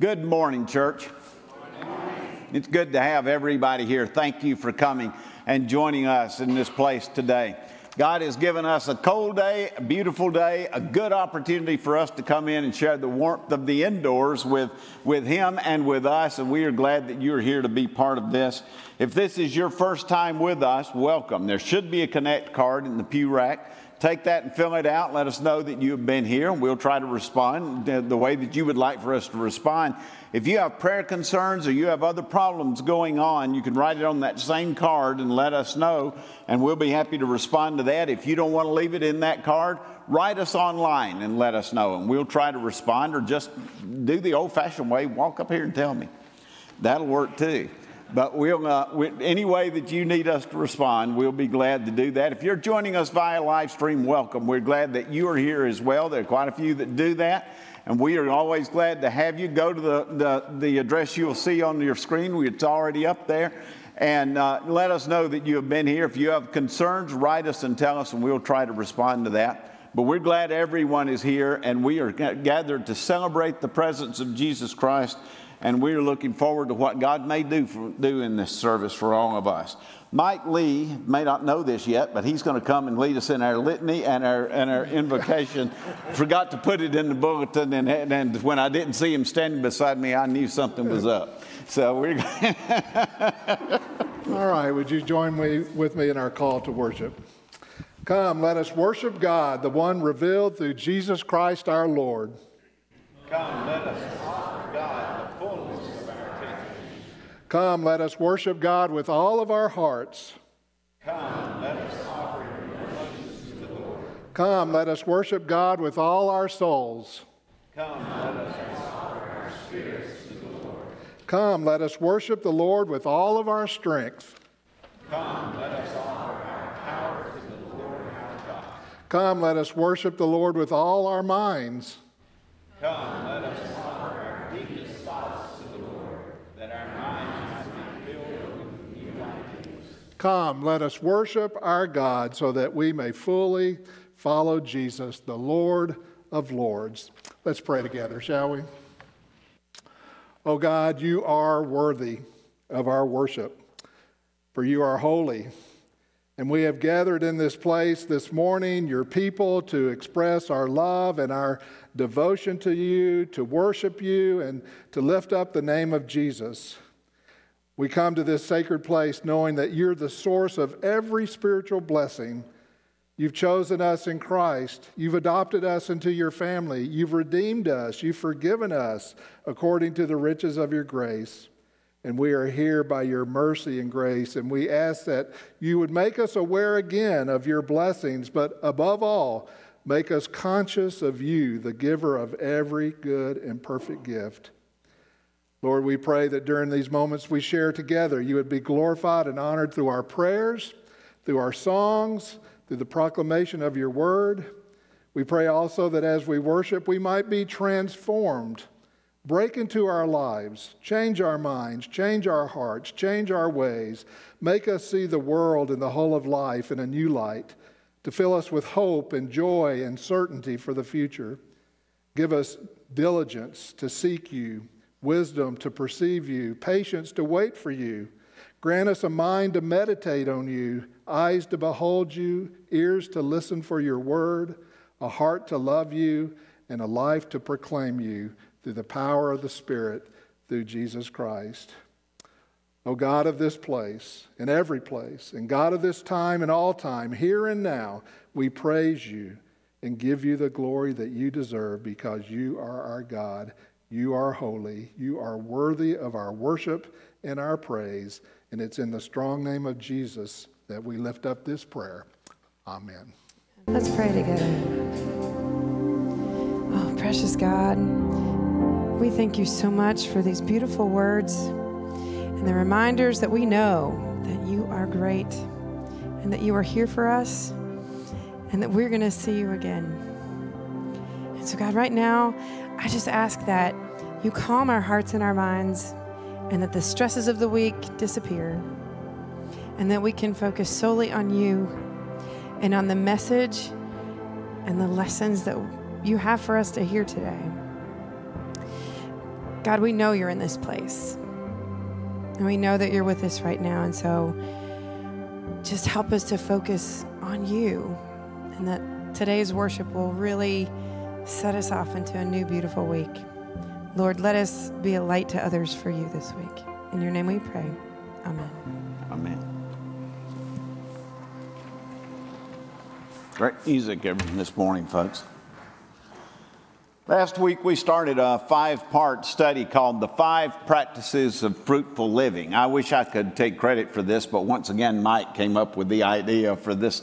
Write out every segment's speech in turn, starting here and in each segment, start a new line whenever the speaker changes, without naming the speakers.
Good morning, church. It's good to have everybody here. Thank you for coming and joining us in this place today. God has given us a cold day, a beautiful day, a good opportunity for us to come in and share the warmth of the indoors with, with Him and with us. And we are glad that you're here to be part of this. If this is your first time with us, welcome. There should be a Connect card in the pew rack take that and fill it out. Let us know that you have been here. And we'll try to respond the way that you would like for us to respond. If you have prayer concerns or you have other problems going on, you can write it on that same card and let us know, and we'll be happy to respond to that. If you don't want to leave it in that card, write us online and let us know, and we'll try to respond or just do the old fashioned way walk up here and tell me. That'll work too. But we'll, uh, we, any way that you need us to respond, we'll be glad to do that. If you're joining us via live stream, welcome. We're glad that you are here as well. There are quite a few that do that. And we are always glad to have you. Go to the, the, the address you'll see on your screen, it's already up there. And uh, let us know that you have been here. If you have concerns, write us and tell us, and we'll try to respond to that. But we're glad everyone is here, and we are gathered to celebrate the presence of Jesus Christ and we're looking forward to what God may do, for, do in this service for all of us. Mike Lee may not know this yet, but he's going to come and lead us in our litany and our, and our invocation. Forgot to put it in the bulletin, and, and when I didn't see him standing beside me, I knew something was up. So we're going
All right, would you join me, with me in our call to worship? Come, let us worship God, the one revealed through Jesus Christ our Lord.
Come, let us
Come, let us worship God with all of our hearts.
Come, let us offer to the Lord.
Come, let us worship God with all our souls.
Come, let us offer our spirits to the Lord.
Come, let us worship the Lord with all of our strength.
Come, let us offer our power to the Lord our God.
Come, let us worship the Lord with all our minds.
Come, let us offer our deepest thoughts to the Lord, that our minds
Come, let us worship our God so that we may fully follow Jesus, the Lord of Lords. Let's pray together, shall we? Oh God, you are worthy of our worship, for you are holy. And we have gathered in this place this morning, your people, to express our love and our devotion to you, to worship you, and to lift up the name of Jesus. We come to this sacred place knowing that you're the source of every spiritual blessing. You've chosen us in Christ. You've adopted us into your family. You've redeemed us. You've forgiven us according to the riches of your grace. And we are here by your mercy and grace. And we ask that you would make us aware again of your blessings, but above all, make us conscious of you, the giver of every good and perfect gift. Lord, we pray that during these moments we share together, you would be glorified and honored through our prayers, through our songs, through the proclamation of your word. We pray also that as we worship, we might be transformed, break into our lives, change our minds, change our hearts, change our ways, make us see the world and the whole of life in a new light, to fill us with hope and joy and certainty for the future. Give us diligence to seek you wisdom to perceive you, patience to wait for you. Grant us a mind to meditate on you, eyes to behold you, ears to listen for your word, a heart to love you, and a life to proclaim you through the power of the Spirit through Jesus Christ. O God of this place and every place, and God of this time and all time, here and now, we praise you and give you the glory that you deserve because you are our God you are holy. You are worthy of our worship and our praise. And it's in the strong name of Jesus that we lift up this prayer. Amen.
Let's pray together. Oh, precious God, we thank you so much for these beautiful words and the reminders that we know that you are great and that you are here for us and that we're going to see you again. And so, God, right now, I just ask that you calm our hearts and our minds, and that the stresses of the week disappear, and that we can focus solely on you and on the message and the lessons that you have for us to hear today. God, we know you're in this place. And we know that you're with us right now. And so just help us to focus on you and that today's worship will really set us off into a new, beautiful week. Lord, let us be a light to others for you this week. In your name we pray. Amen.
Amen. Great music this morning, folks. Last week we started a five part study called The Five Practices of Fruitful Living. I wish I could take credit for this, but once again, Mike came up with the idea for this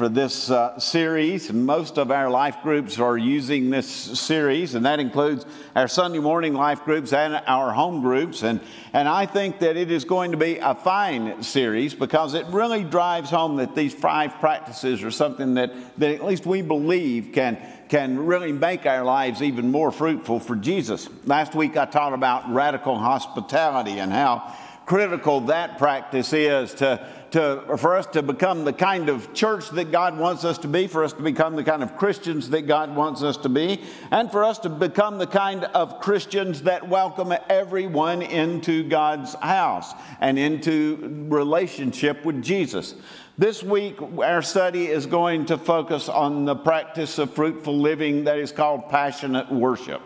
for this uh, series. Most of our life groups are using this series, and that includes our Sunday morning life groups and our home groups. And, and I think that it is going to be a fine series because it really drives home that these five practices are something that, that at least we believe can, can really make our lives even more fruitful for Jesus. Last week I taught about radical hospitality and how critical that practice is to to, for us to become the kind of church that God wants us to be, for us to become the kind of Christians that God wants us to be, and for us to become the kind of Christians that welcome everyone into God's house and into relationship with Jesus. This week, our study is going to focus on the practice of fruitful living that is called passionate worship.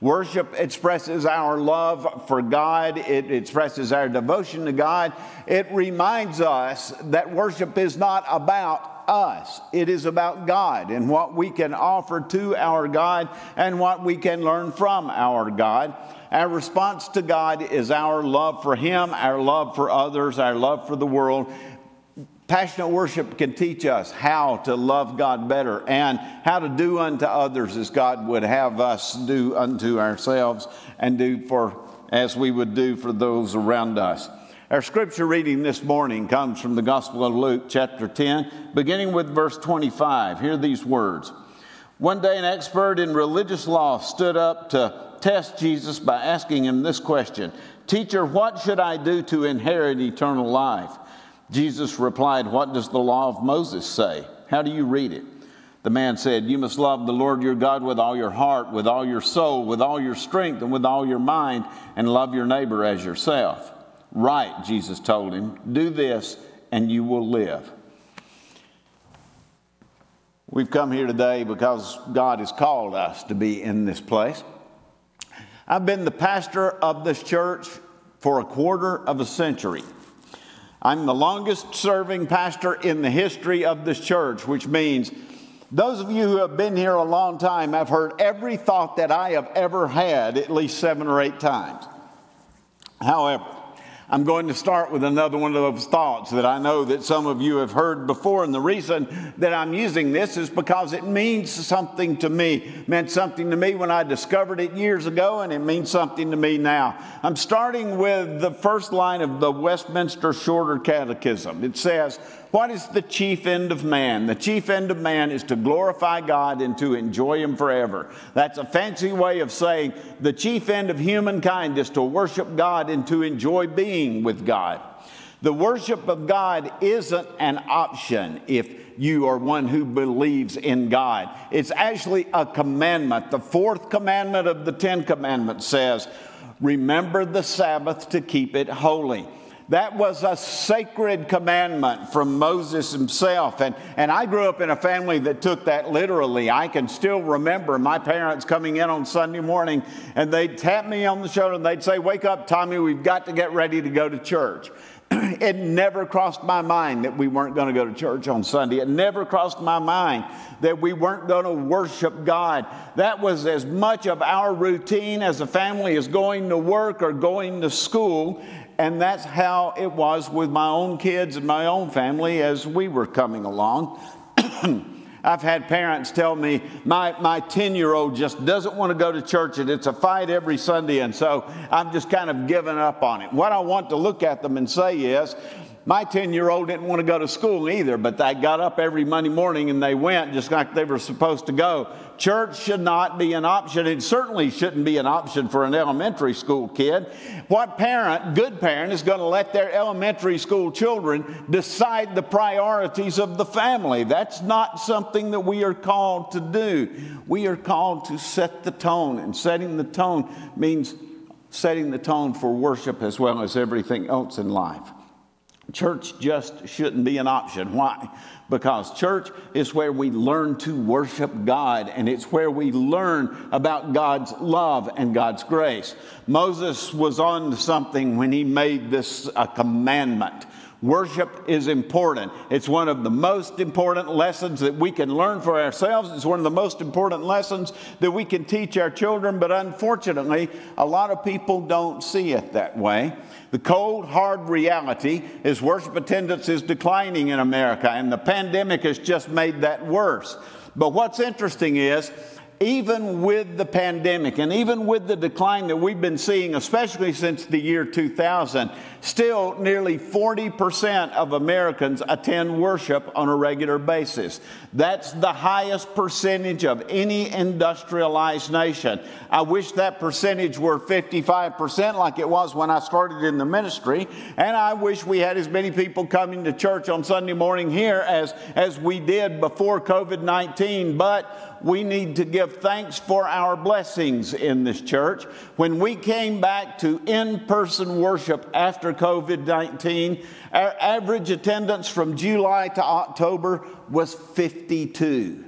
Worship expresses our love for God, it expresses our devotion to God. It reminds us that worship is not about us, it is about God and what we can offer to our God and what we can learn from our God. Our response to God is our love for Him, our love for others, our love for the world, Passionate worship can teach us how to love God better and how to do unto others as God would have us do unto ourselves and do for as we would do for those around us. Our scripture reading this morning comes from the Gospel of Luke, chapter 10, beginning with verse 25. Hear these words. One day, an expert in religious law stood up to test Jesus by asking him this question Teacher, what should I do to inherit eternal life? Jesus replied, What does the law of Moses say? How do you read it? The man said, You must love the Lord your God with all your heart, with all your soul, with all your strength, and with all your mind, and love your neighbor as yourself. Right, Jesus told him, do this and you will live. We've come here today because God has called us to be in this place. I've been the pastor of this church for a quarter of a century. I'm the longest serving pastor in the history of this church, which means those of you who have been here a long time have heard every thought that I have ever had at least seven or eight times. However, I'm going to start with another one of those thoughts that I know that some of you have heard before. And the reason that I'm using this is because it means something to me. It meant something to me when I discovered it years ago, and it means something to me now. I'm starting with the first line of the Westminster Shorter Catechism. It says, what is the chief end of man? The chief end of man is to glorify God and to enjoy Him forever. That's a fancy way of saying the chief end of humankind is to worship God and to enjoy being with God. The worship of God isn't an option if you are one who believes in God. It's actually a commandment. The fourth commandment of the Ten Commandments says, Remember the Sabbath to keep it holy. That was a sacred commandment from Moses himself. And, and I grew up in a family that took that literally. I can still remember my parents coming in on Sunday morning and they'd tap me on the shoulder and they'd say, Wake up, Tommy, we've got to get ready to go to church. it never crossed my mind that we weren't going to go to church on Sunday. It never crossed my mind that we weren't going to worship God. That was as much of our routine as a family as going to work or going to school. And that's how it was with my own kids and my own family as we were coming along. I've had parents tell me my, my 10 year old just doesn't want to go to church and it's a fight every Sunday, and so I'm just kind of giving up on it. What I want to look at them and say is, my 10 year old didn't want to go to school either, but they got up every Monday morning and they went just like they were supposed to go. Church should not be an option. It certainly shouldn't be an option for an elementary school kid. What parent, good parent, is going to let their elementary school children decide the priorities of the family? That's not something that we are called to do. We are called to set the tone, and setting the tone means setting the tone for worship as well as everything else in life. Church just shouldn't be an option. Why? Because church is where we learn to worship God and it's where we learn about God's love and God's grace. Moses was on something when he made this a commandment. Worship is important. It's one of the most important lessons that we can learn for ourselves. It's one of the most important lessons that we can teach our children, but unfortunately, a lot of people don't see it that way. The cold, hard reality is worship attendance is declining in America, and the pandemic has just made that worse. But what's interesting is, even with the pandemic and even with the decline that we've been seeing, especially since the year 2000, still nearly 40% of Americans attend worship on a regular basis. That's the highest percentage of any industrialized nation. I wish that percentage were 55% like it was when I started in the ministry, and I wish we had as many people coming to church on Sunday morning here as, as we did before COVID 19, but we need to give thanks for our blessings in this church. When we came back to in person worship after COVID 19, our average attendance from July to October was 52.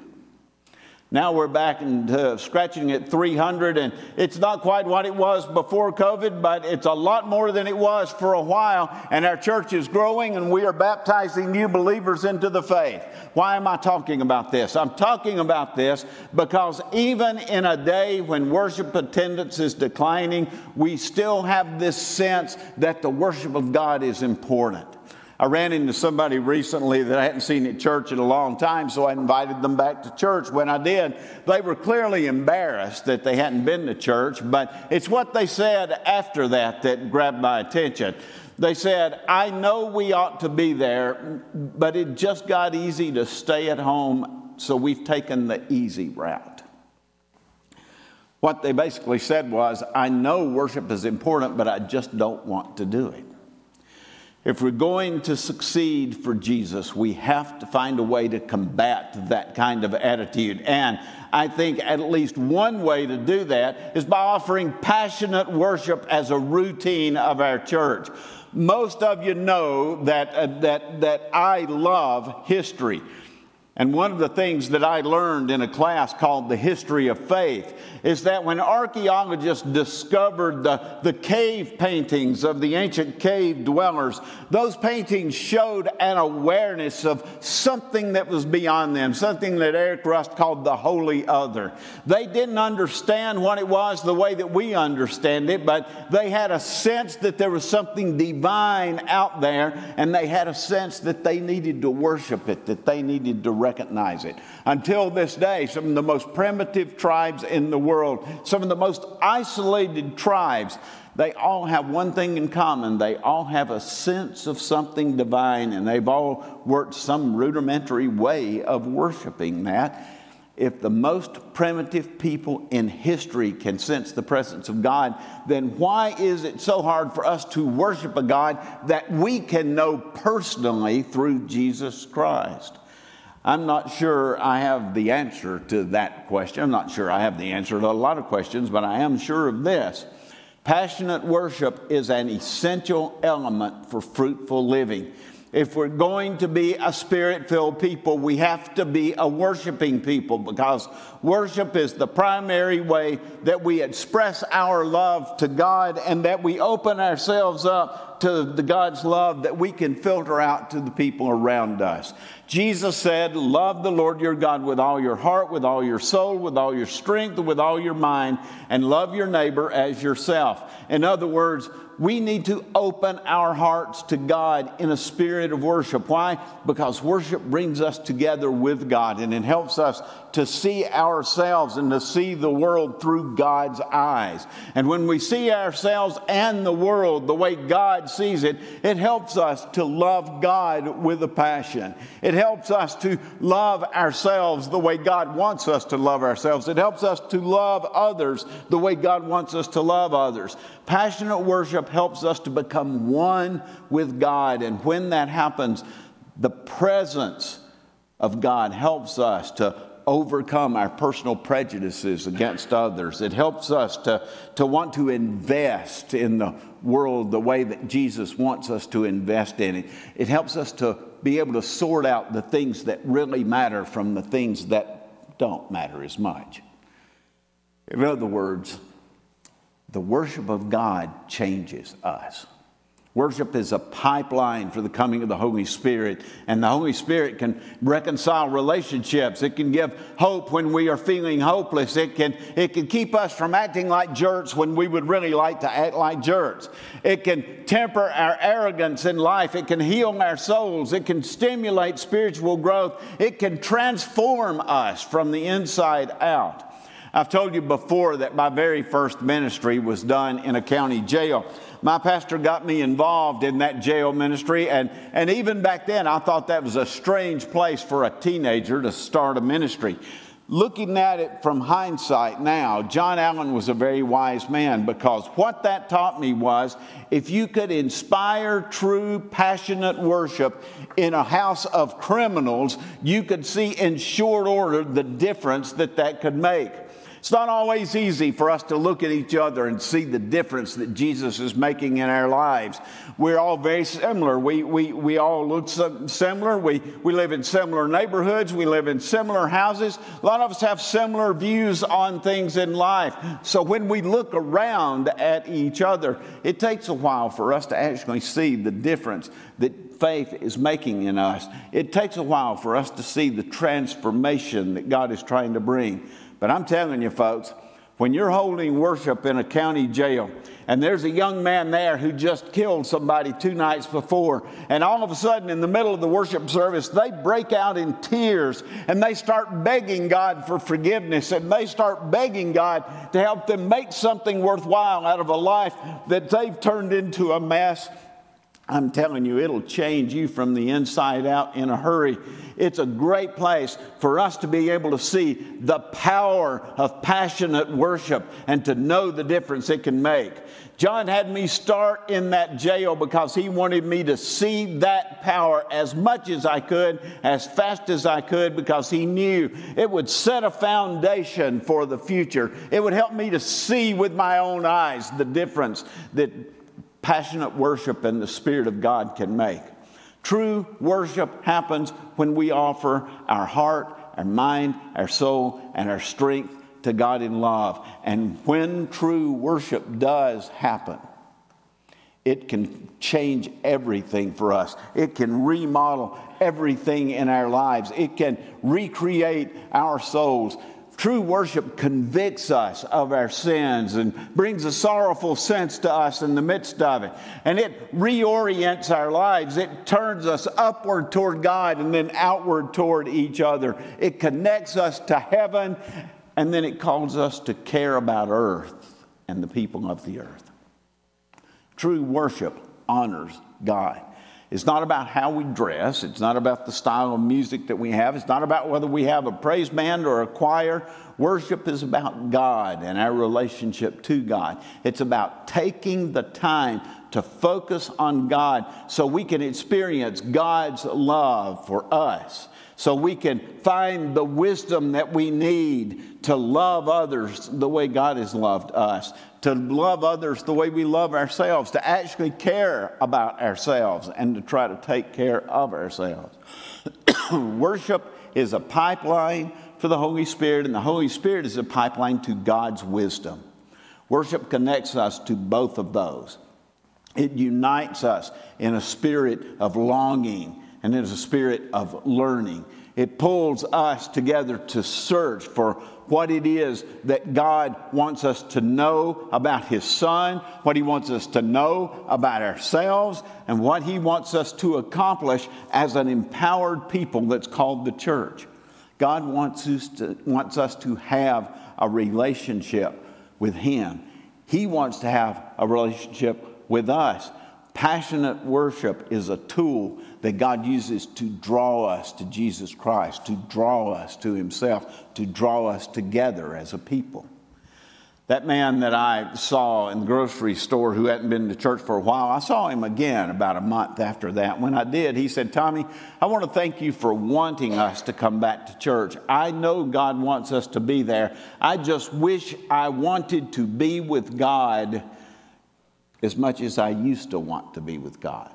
Now we're back into uh, scratching at 300, and it's not quite what it was before COVID, but it's a lot more than it was for a while. And our church is growing, and we are baptizing new believers into the faith. Why am I talking about this? I'm talking about this because even in a day when worship attendance is declining, we still have this sense that the worship of God is important. I ran into somebody recently that I hadn't seen at church in a long time, so I invited them back to church. When I did, they were clearly embarrassed that they hadn't been to church, but it's what they said after that that grabbed my attention. They said, I know we ought to be there, but it just got easy to stay at home, so we've taken the easy route. What they basically said was, I know worship is important, but I just don't want to do it. If we're going to succeed for Jesus, we have to find a way to combat that kind of attitude. And I think at least one way to do that is by offering passionate worship as a routine of our church. Most of you know that, uh, that, that I love history. And one of the things that I learned in a class called The History of Faith is that when archaeologists discovered the, the cave paintings of the ancient cave dwellers, those paintings showed an awareness of something that was beyond them, something that Eric Rust called the holy other. They didn't understand what it was the way that we understand it, but they had a sense that there was something divine out there, and they had a sense that they needed to worship it, that they needed to recognize it. Until this day, some of the most primitive tribes in the world, some of the most isolated tribes, they all have one thing in common. They all have a sense of something divine, and they've all worked some rudimentary way of worshiping that. If the most primitive people in history can sense the presence of God, then why is it so hard for us to worship a God that we can know personally through Jesus Christ? I'm not sure I have the answer to that question. I'm not sure I have the answer to a lot of questions, but I am sure of this. Passionate worship is an essential element for fruitful living. If we're going to be a spirit filled people, we have to be a worshiping people because worship is the primary way that we express our love to God and that we open ourselves up to the God's love that we can filter out to the people around us. Jesus said, Love the Lord your God with all your heart, with all your soul, with all your strength, with all your mind, and love your neighbor as yourself. In other words, we need to open our hearts to God in a spirit of worship. Why? Because worship brings us together with God and it helps us to see ourselves and to see the world through God's eyes. And when we see ourselves and the world the way God sees it, it helps us to love God with a passion. It helps us to love ourselves the way God wants us to love ourselves. It helps us to love others the way God wants us to love others. Passionate worship helps us to become one with God. And when that happens, the presence of God helps us to overcome our personal prejudices against others. It helps us to, to want to invest in the world the way that Jesus wants us to invest in it. It helps us to be able to sort out the things that really matter from the things that don't matter as much. In other words, the worship of God changes us. Worship is a pipeline for the coming of the Holy Spirit, and the Holy Spirit can reconcile relationships. It can give hope when we are feeling hopeless. It can, it can keep us from acting like jerks when we would really like to act like jerks. It can temper our arrogance in life. It can heal our souls. It can stimulate spiritual growth. It can transform us from the inside out. I've told you before that my very first ministry was done in a county jail my pastor got me involved in that jail ministry. And, and even back then, I thought that was a strange place for a teenager to start a ministry. Looking at it from hindsight now, John Allen was a very wise man because what that taught me was if you could inspire true, passionate worship in a house of criminals, you could see in short order the difference that that could make. It's not always easy for us to look at each other and see the difference that Jesus is making in our lives. We're all very similar. We, we, we all look similar. We, we live in similar neighborhoods. We live in similar houses. A lot of us have similar views on things in life. So when we look around at each other, it takes a while for us to actually see the difference that faith is making in us. It takes a while for us to see the transformation that God is trying to bring. But I'm telling you, folks, when you're holding worship in a county jail and there's a young man there who just killed somebody two nights before, and all of a sudden in the middle of the worship service, they break out in tears and they start begging God for forgiveness and they start begging God to help them make something worthwhile out of a life that they've turned into a mess. I'm telling you, it'll change you from the inside out in a hurry. It's a great place for us to be able to see the power of passionate worship and to know the difference it can make. John had me start in that jail because he wanted me to see that power as much as I could, as fast as I could, because he knew it would set a foundation for the future. It would help me to see with my own eyes the difference that passionate worship and the Spirit of God can make. True worship happens when we offer our heart, our mind, our soul, and our strength to God in love. And when true worship does happen, it can change everything for us. It can remodel everything in our lives. It can recreate our souls. True worship convicts us of our sins and brings a sorrowful sense to us in the midst of it. And it reorients our lives. It turns us upward toward God and then outward toward each other. It connects us to heaven and then it calls us to care about earth and the people of the earth. True worship honors God. It's not about how we dress. It's not about the style of music that we have. It's not about whether we have a praise band or a choir. Worship is about God and our relationship to God. It's about taking the time to focus on God so we can experience God's love for us so we can find the wisdom that we need to love others the way God has loved us, to love others the way we love ourselves, to actually care about ourselves, and to try to take care of ourselves. Worship is a pipeline for the Holy Spirit, and the Holy Spirit is a pipeline to God's wisdom. Worship connects us to both of those. It unites us in a spirit of longing and is a spirit of learning. It pulls us together to search for what it is that God wants us to know about His Son, what He wants us to know about ourselves, and what He wants us to accomplish as an empowered people that's called the church. God wants us to, wants us to have a relationship with Him. He wants to have a relationship with us. Passionate worship is a tool that God uses to draw us to Jesus Christ, to draw us to Himself, to draw us together as a people. That man that I saw in the grocery store who hadn't been to church for a while, I saw him again about a month after that. When I did, he said, Tommy, I want to thank you for wanting us to come back to church. I know God wants us to be there. I just wish I wanted to be with God as much as I used to want to be with God.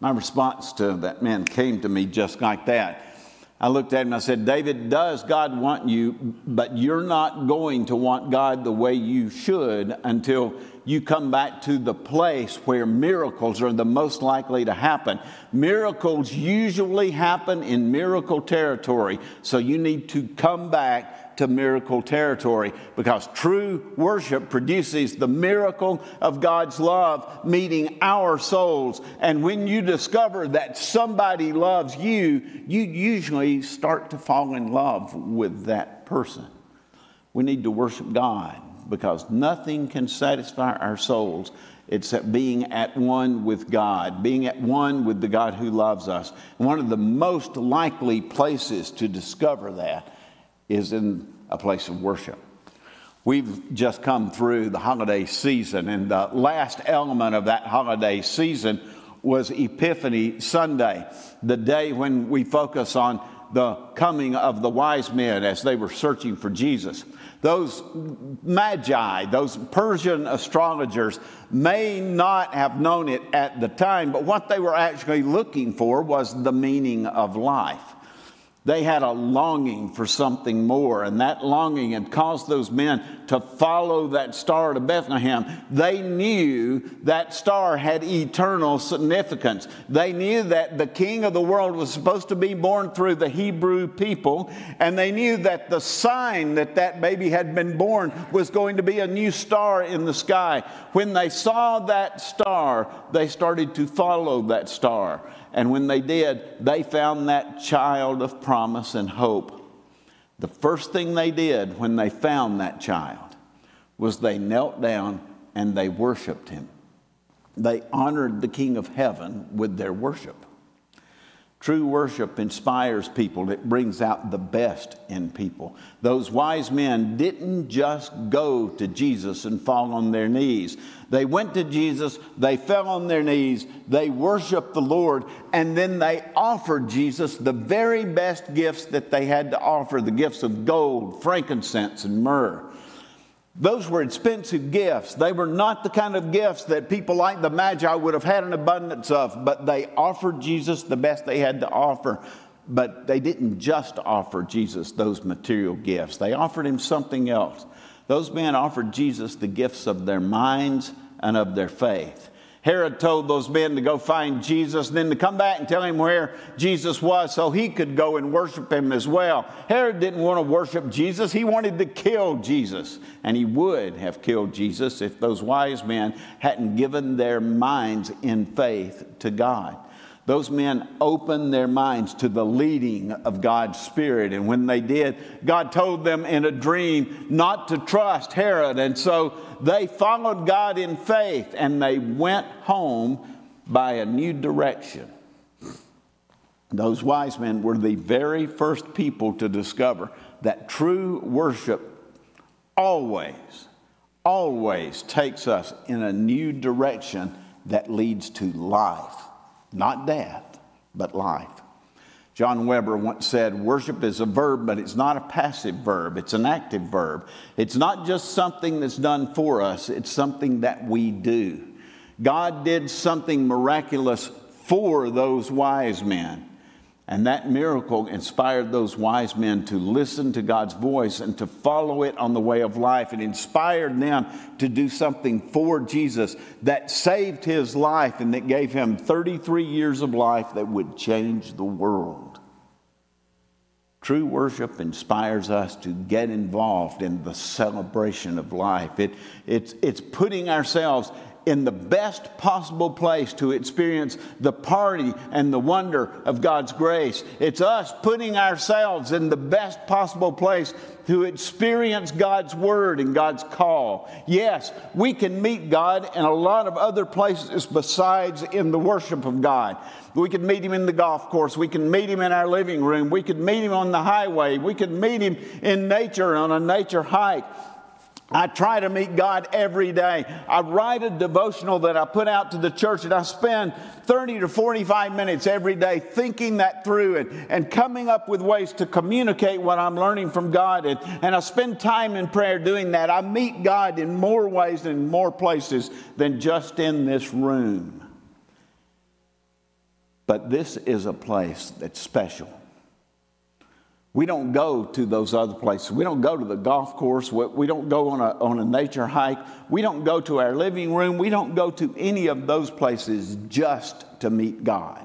My response to that man came to me just like that. I looked at him and I said, David, does God want you, but you're not going to want God the way you should until you come back to the place where miracles are the most likely to happen. Miracles usually happen in miracle territory, so you need to come back to miracle territory because true worship produces the miracle of God's love meeting our souls. And when you discover that somebody loves you, you usually start to fall in love with that person. We need to worship God because nothing can satisfy our souls except being at one with God, being at one with the God who loves us. And one of the most likely places to discover that is in a place of worship. We've just come through the holiday season, and the last element of that holiday season was Epiphany Sunday, the day when we focus on the coming of the wise men as they were searching for Jesus. Those magi, those Persian astrologers, may not have known it at the time, but what they were actually looking for was the meaning of life. They had a longing for something more, and that longing had caused those men to follow that star to Bethlehem. They knew that star had eternal significance. They knew that the king of the world was supposed to be born through the Hebrew people, and they knew that the sign that that baby had been born was going to be a new star in the sky. When they saw that star, they started to follow that star. And when they did, they found that child of promise and hope. The first thing they did when they found that child was they knelt down and they worshiped him. They honored the King of Heaven with their worship. True worship inspires people, it brings out the best in people. Those wise men didn't just go to Jesus and fall on their knees. They went to Jesus, they fell on their knees, they worshiped the Lord, and then they offered Jesus the very best gifts that they had to offer the gifts of gold, frankincense, and myrrh. Those were expensive gifts. They were not the kind of gifts that people like the Magi would have had an abundance of, but they offered Jesus the best they had to offer. But they didn't just offer Jesus those material gifts, they offered him something else. Those men offered Jesus the gifts of their minds and of their faith. Herod told those men to go find Jesus and then to come back and tell him where Jesus was so he could go and worship him as well. Herod didn't want to worship Jesus, he wanted to kill Jesus. And he would have killed Jesus if those wise men hadn't given their minds in faith to God those men opened their minds to the leading of God's Spirit. And when they did, God told them in a dream not to trust Herod. And so they followed God in faith and they went home by a new direction. Those wise men were the very first people to discover that true worship always, always takes us in a new direction that leads to life. Not death, but life. John Wimber once said, Worship is a verb, but it's not a passive verb, it's an active verb. It's not just something that's done for us, it's something that we do. God did something miraculous for those wise men. And that miracle inspired those wise men to listen to God's voice and to follow it on the way of life. It inspired them to do something for Jesus that saved his life and that gave him 33 years of life that would change the world. True worship inspires us to get involved in the celebration of life. It, it's, it's putting ourselves in the best possible place to experience the party and the wonder of God's grace. It's us putting ourselves in the best possible place to experience God's word and God's call. Yes, we can meet God in a lot of other places besides in the worship of God. We can meet him in the golf course. We can meet him in our living room. We could meet him on the highway. We could meet him in nature on a nature hike. I try to meet God every day. I write a devotional that I put out to the church, and I spend 30 to 45 minutes every day thinking that through and, and coming up with ways to communicate what I'm learning from God. And, and I spend time in prayer doing that. I meet God in more ways and more places than just in this room. But this is a place that's special. We don't go to those other places. We don't go to the golf course. We don't go on a, on a nature hike. We don't go to our living room. We don't go to any of those places just to meet God.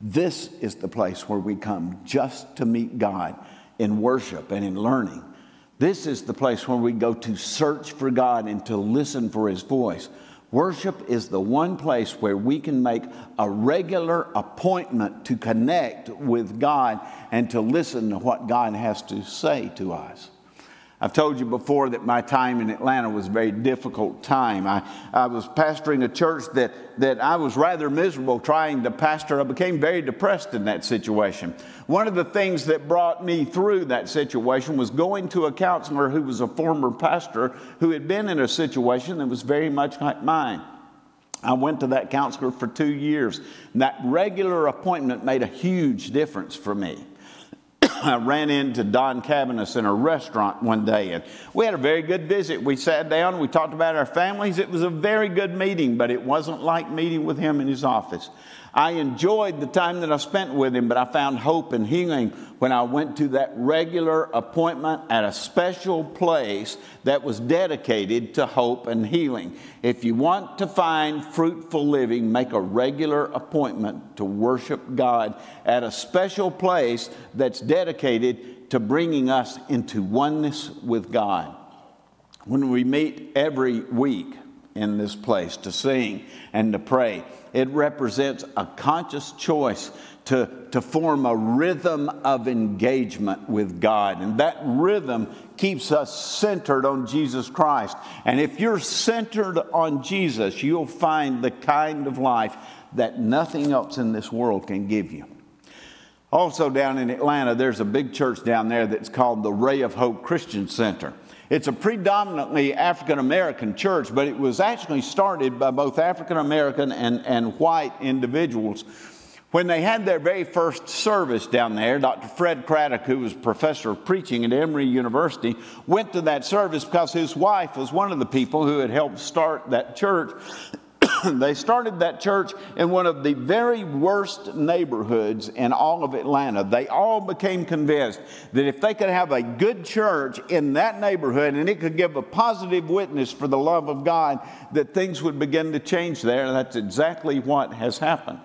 This is the place where we come just to meet God in worship and in learning. This is the place where we go to search for God and to listen for His voice. Worship is the one place where we can make a regular appointment to connect with God and to listen to what God has to say to us. I've told you before that my time in Atlanta was a very difficult time. I, I was pastoring a church that, that I was rather miserable trying to pastor. I became very depressed in that situation. One of the things that brought me through that situation was going to a counselor who was a former pastor who had been in a situation that was very much like mine. I went to that counselor for two years. And that regular appointment made a huge difference for me. I ran into Don Cabanis in a restaurant one day, and we had a very good visit. We sat down, we talked about our families. It was a very good meeting, but it wasn't like meeting with him in his office. I enjoyed the time that I spent with him, but I found hope and healing when I went to that regular appointment at a special place that was dedicated to hope and healing. If you want to find fruitful living, make a regular appointment to worship God at a special place that's dedicated to bringing us into oneness with God. When we meet every week in this place to sing and to pray, it represents a conscious choice to, to form a rhythm of engagement with God. And that rhythm keeps us centered on Jesus Christ. And if you're centered on Jesus, you'll find the kind of life that nothing else in this world can give you. Also, down in Atlanta, there's a big church down there that's called the Ray of Hope Christian Center. It's a predominantly African American church, but it was actually started by both African American and, and white individuals. When they had their very first service down there, Dr. Fred Craddock, who was professor of preaching at Emory University, went to that service because his wife was one of the people who had helped start that church. they started that church in one of the very worst neighborhoods in all of Atlanta. They all became convinced that if they could have a good church in that neighborhood and it could give a positive witness for the love of God, that things would begin to change there. And that's exactly what has happened.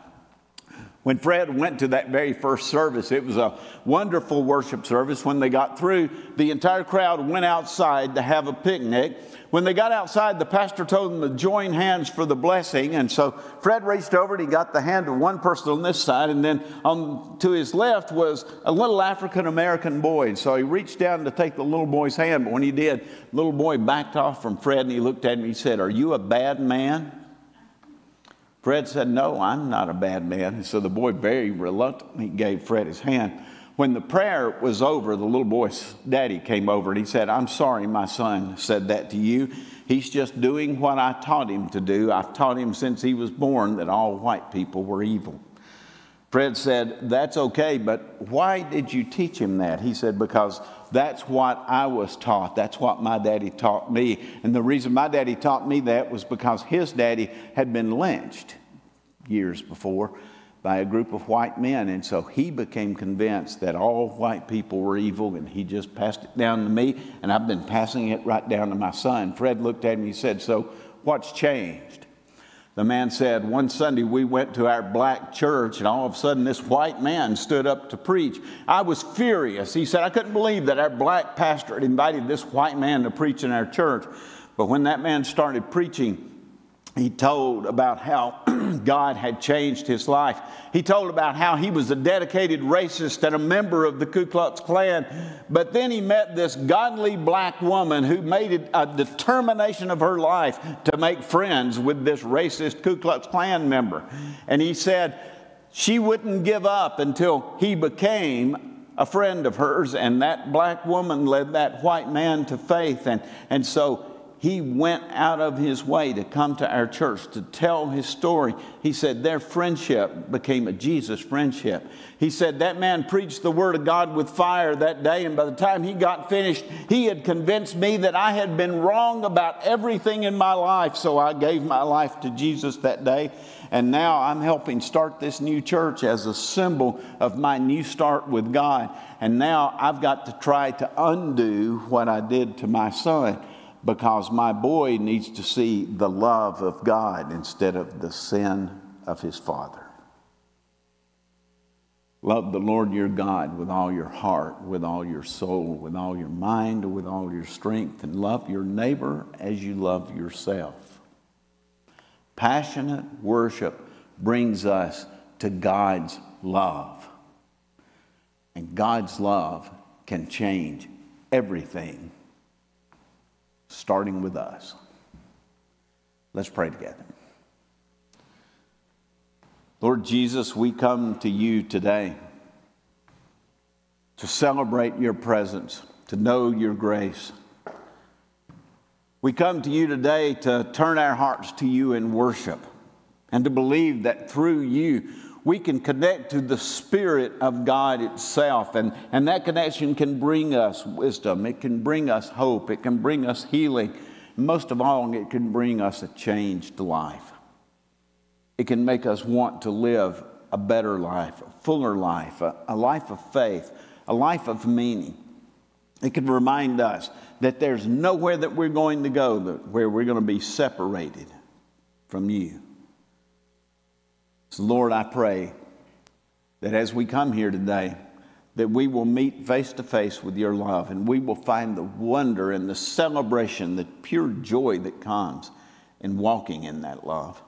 When Fred went to that very first service, it was a wonderful worship service. When they got through, the entire crowd went outside to have a picnic. When they got outside, the pastor told them to join hands for the blessing. And so Fred reached over and he got the hand of one person on this side, and then on to his left was a little African American boy. So he reached down to take the little boy's hand, but when he did, the little boy backed off from Fred and he looked at him and he said, Are you a bad man? Fred said, No, I'm not a bad man. And so the boy very reluctantly gave Fred his hand. When the prayer was over, the little boy's daddy came over and he said, I'm sorry my son said that to you. He's just doing what I taught him to do. I've taught him since he was born that all white people were evil. Fred said, That's okay, but why did you teach him that? He said, Because that's what I was taught. That's what my daddy taught me. And the reason my daddy taught me that was because his daddy had been lynched years before by a group of white men. And so he became convinced that all white people were evil, and he just passed it down to me, and I've been passing it right down to my son. Fred looked at him and he said, So what's changed? The man said, One Sunday we went to our black church, and all of a sudden this white man stood up to preach. I was furious. He said, I couldn't believe that our black pastor had invited this white man to preach in our church. But when that man started preaching, he told about how God had changed his life. He told about how he was a dedicated racist and a member of the Ku Klux Klan. But then he met this godly black woman who made it a determination of her life to make friends with this racist Ku Klux Klan member. And he said she wouldn't give up until he became a friend of hers, and that black woman led that white man to faith. And, and so he went out of his way to come to our church to tell his story. He said their friendship became a Jesus friendship. He said that man preached the word of God with fire that day, and by the time he got finished, he had convinced me that I had been wrong about everything in my life. So I gave my life to Jesus that day. And now I'm helping start this new church as a symbol of my new start with God. And now I've got to try to undo what I did to my son because my boy needs to see the love of God instead of the sin of his father. Love the Lord your God with all your heart, with all your soul, with all your mind, with all your strength, and love your neighbor as you love yourself. Passionate worship brings us to God's love. And God's love can change everything, starting with us. Let's pray together. Lord Jesus, we come to you today to celebrate your presence, to know your grace. We come to you today to turn our hearts to you in worship and to believe that through you we can connect to the Spirit of God itself. And, and that connection can bring us wisdom, it can bring us hope, it can bring us healing. Most of all, it can bring us a changed life. It can make us want to live a better life, a fuller life, a, a life of faith, a life of meaning. It can remind us that there's nowhere that we're going to go where we're going to be separated from you. So, Lord, I pray that as we come here today, that we will meet face to face with your love and we will find the wonder and the celebration, the pure joy that comes in walking in that love.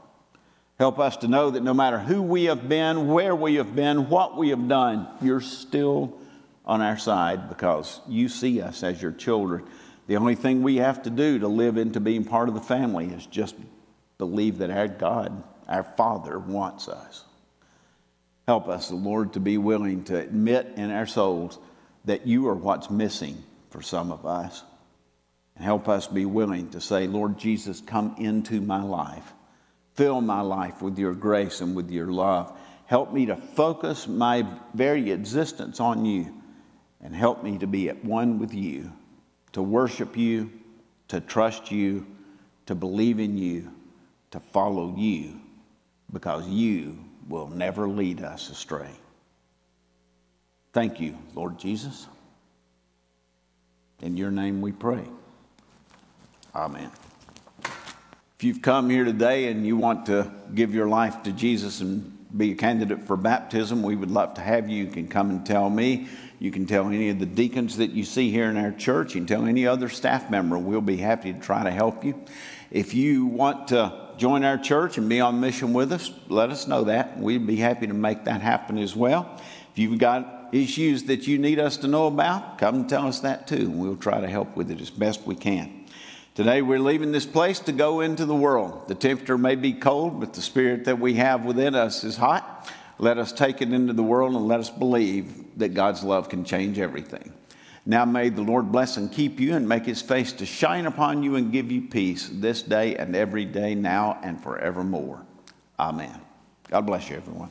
Help us to know that no matter who we have been, where we have been, what we have done, you're still on our side because you see us as your children. The only thing we have to do to live into being part of the family is just believe that our God, our Father, wants us. Help us, Lord, to be willing to admit in our souls that you are what's missing for some of us. And help us be willing to say, Lord Jesus, come into my life. Fill my life with your grace and with your love. Help me to focus my very existence on you and help me to be at one with you, to worship you, to trust you, to believe in you, to follow you, because you will never lead us astray. Thank you, Lord Jesus. In your name we pray. Amen. If you've come here today and you want to give your life to Jesus and be a candidate for baptism, we would love to have you. You can come and tell me. You can tell any of the deacons that you see here in our church. You can tell any other staff member. We'll be happy to try to help you. If you want to join our church and be on mission with us, let us know that. We'd be happy to make that happen as well. If you've got issues that you need us to know about, come and tell us that too. We'll try to help with it as best we can. Today we're leaving this place to go into the world. The temperature may be cold, but the spirit that we have within us is hot. Let us take it into the world and let us believe that God's love can change everything. Now may the Lord bless and keep you and make his face to shine upon you and give you peace this day and every day, now and forevermore. Amen. God bless you, everyone.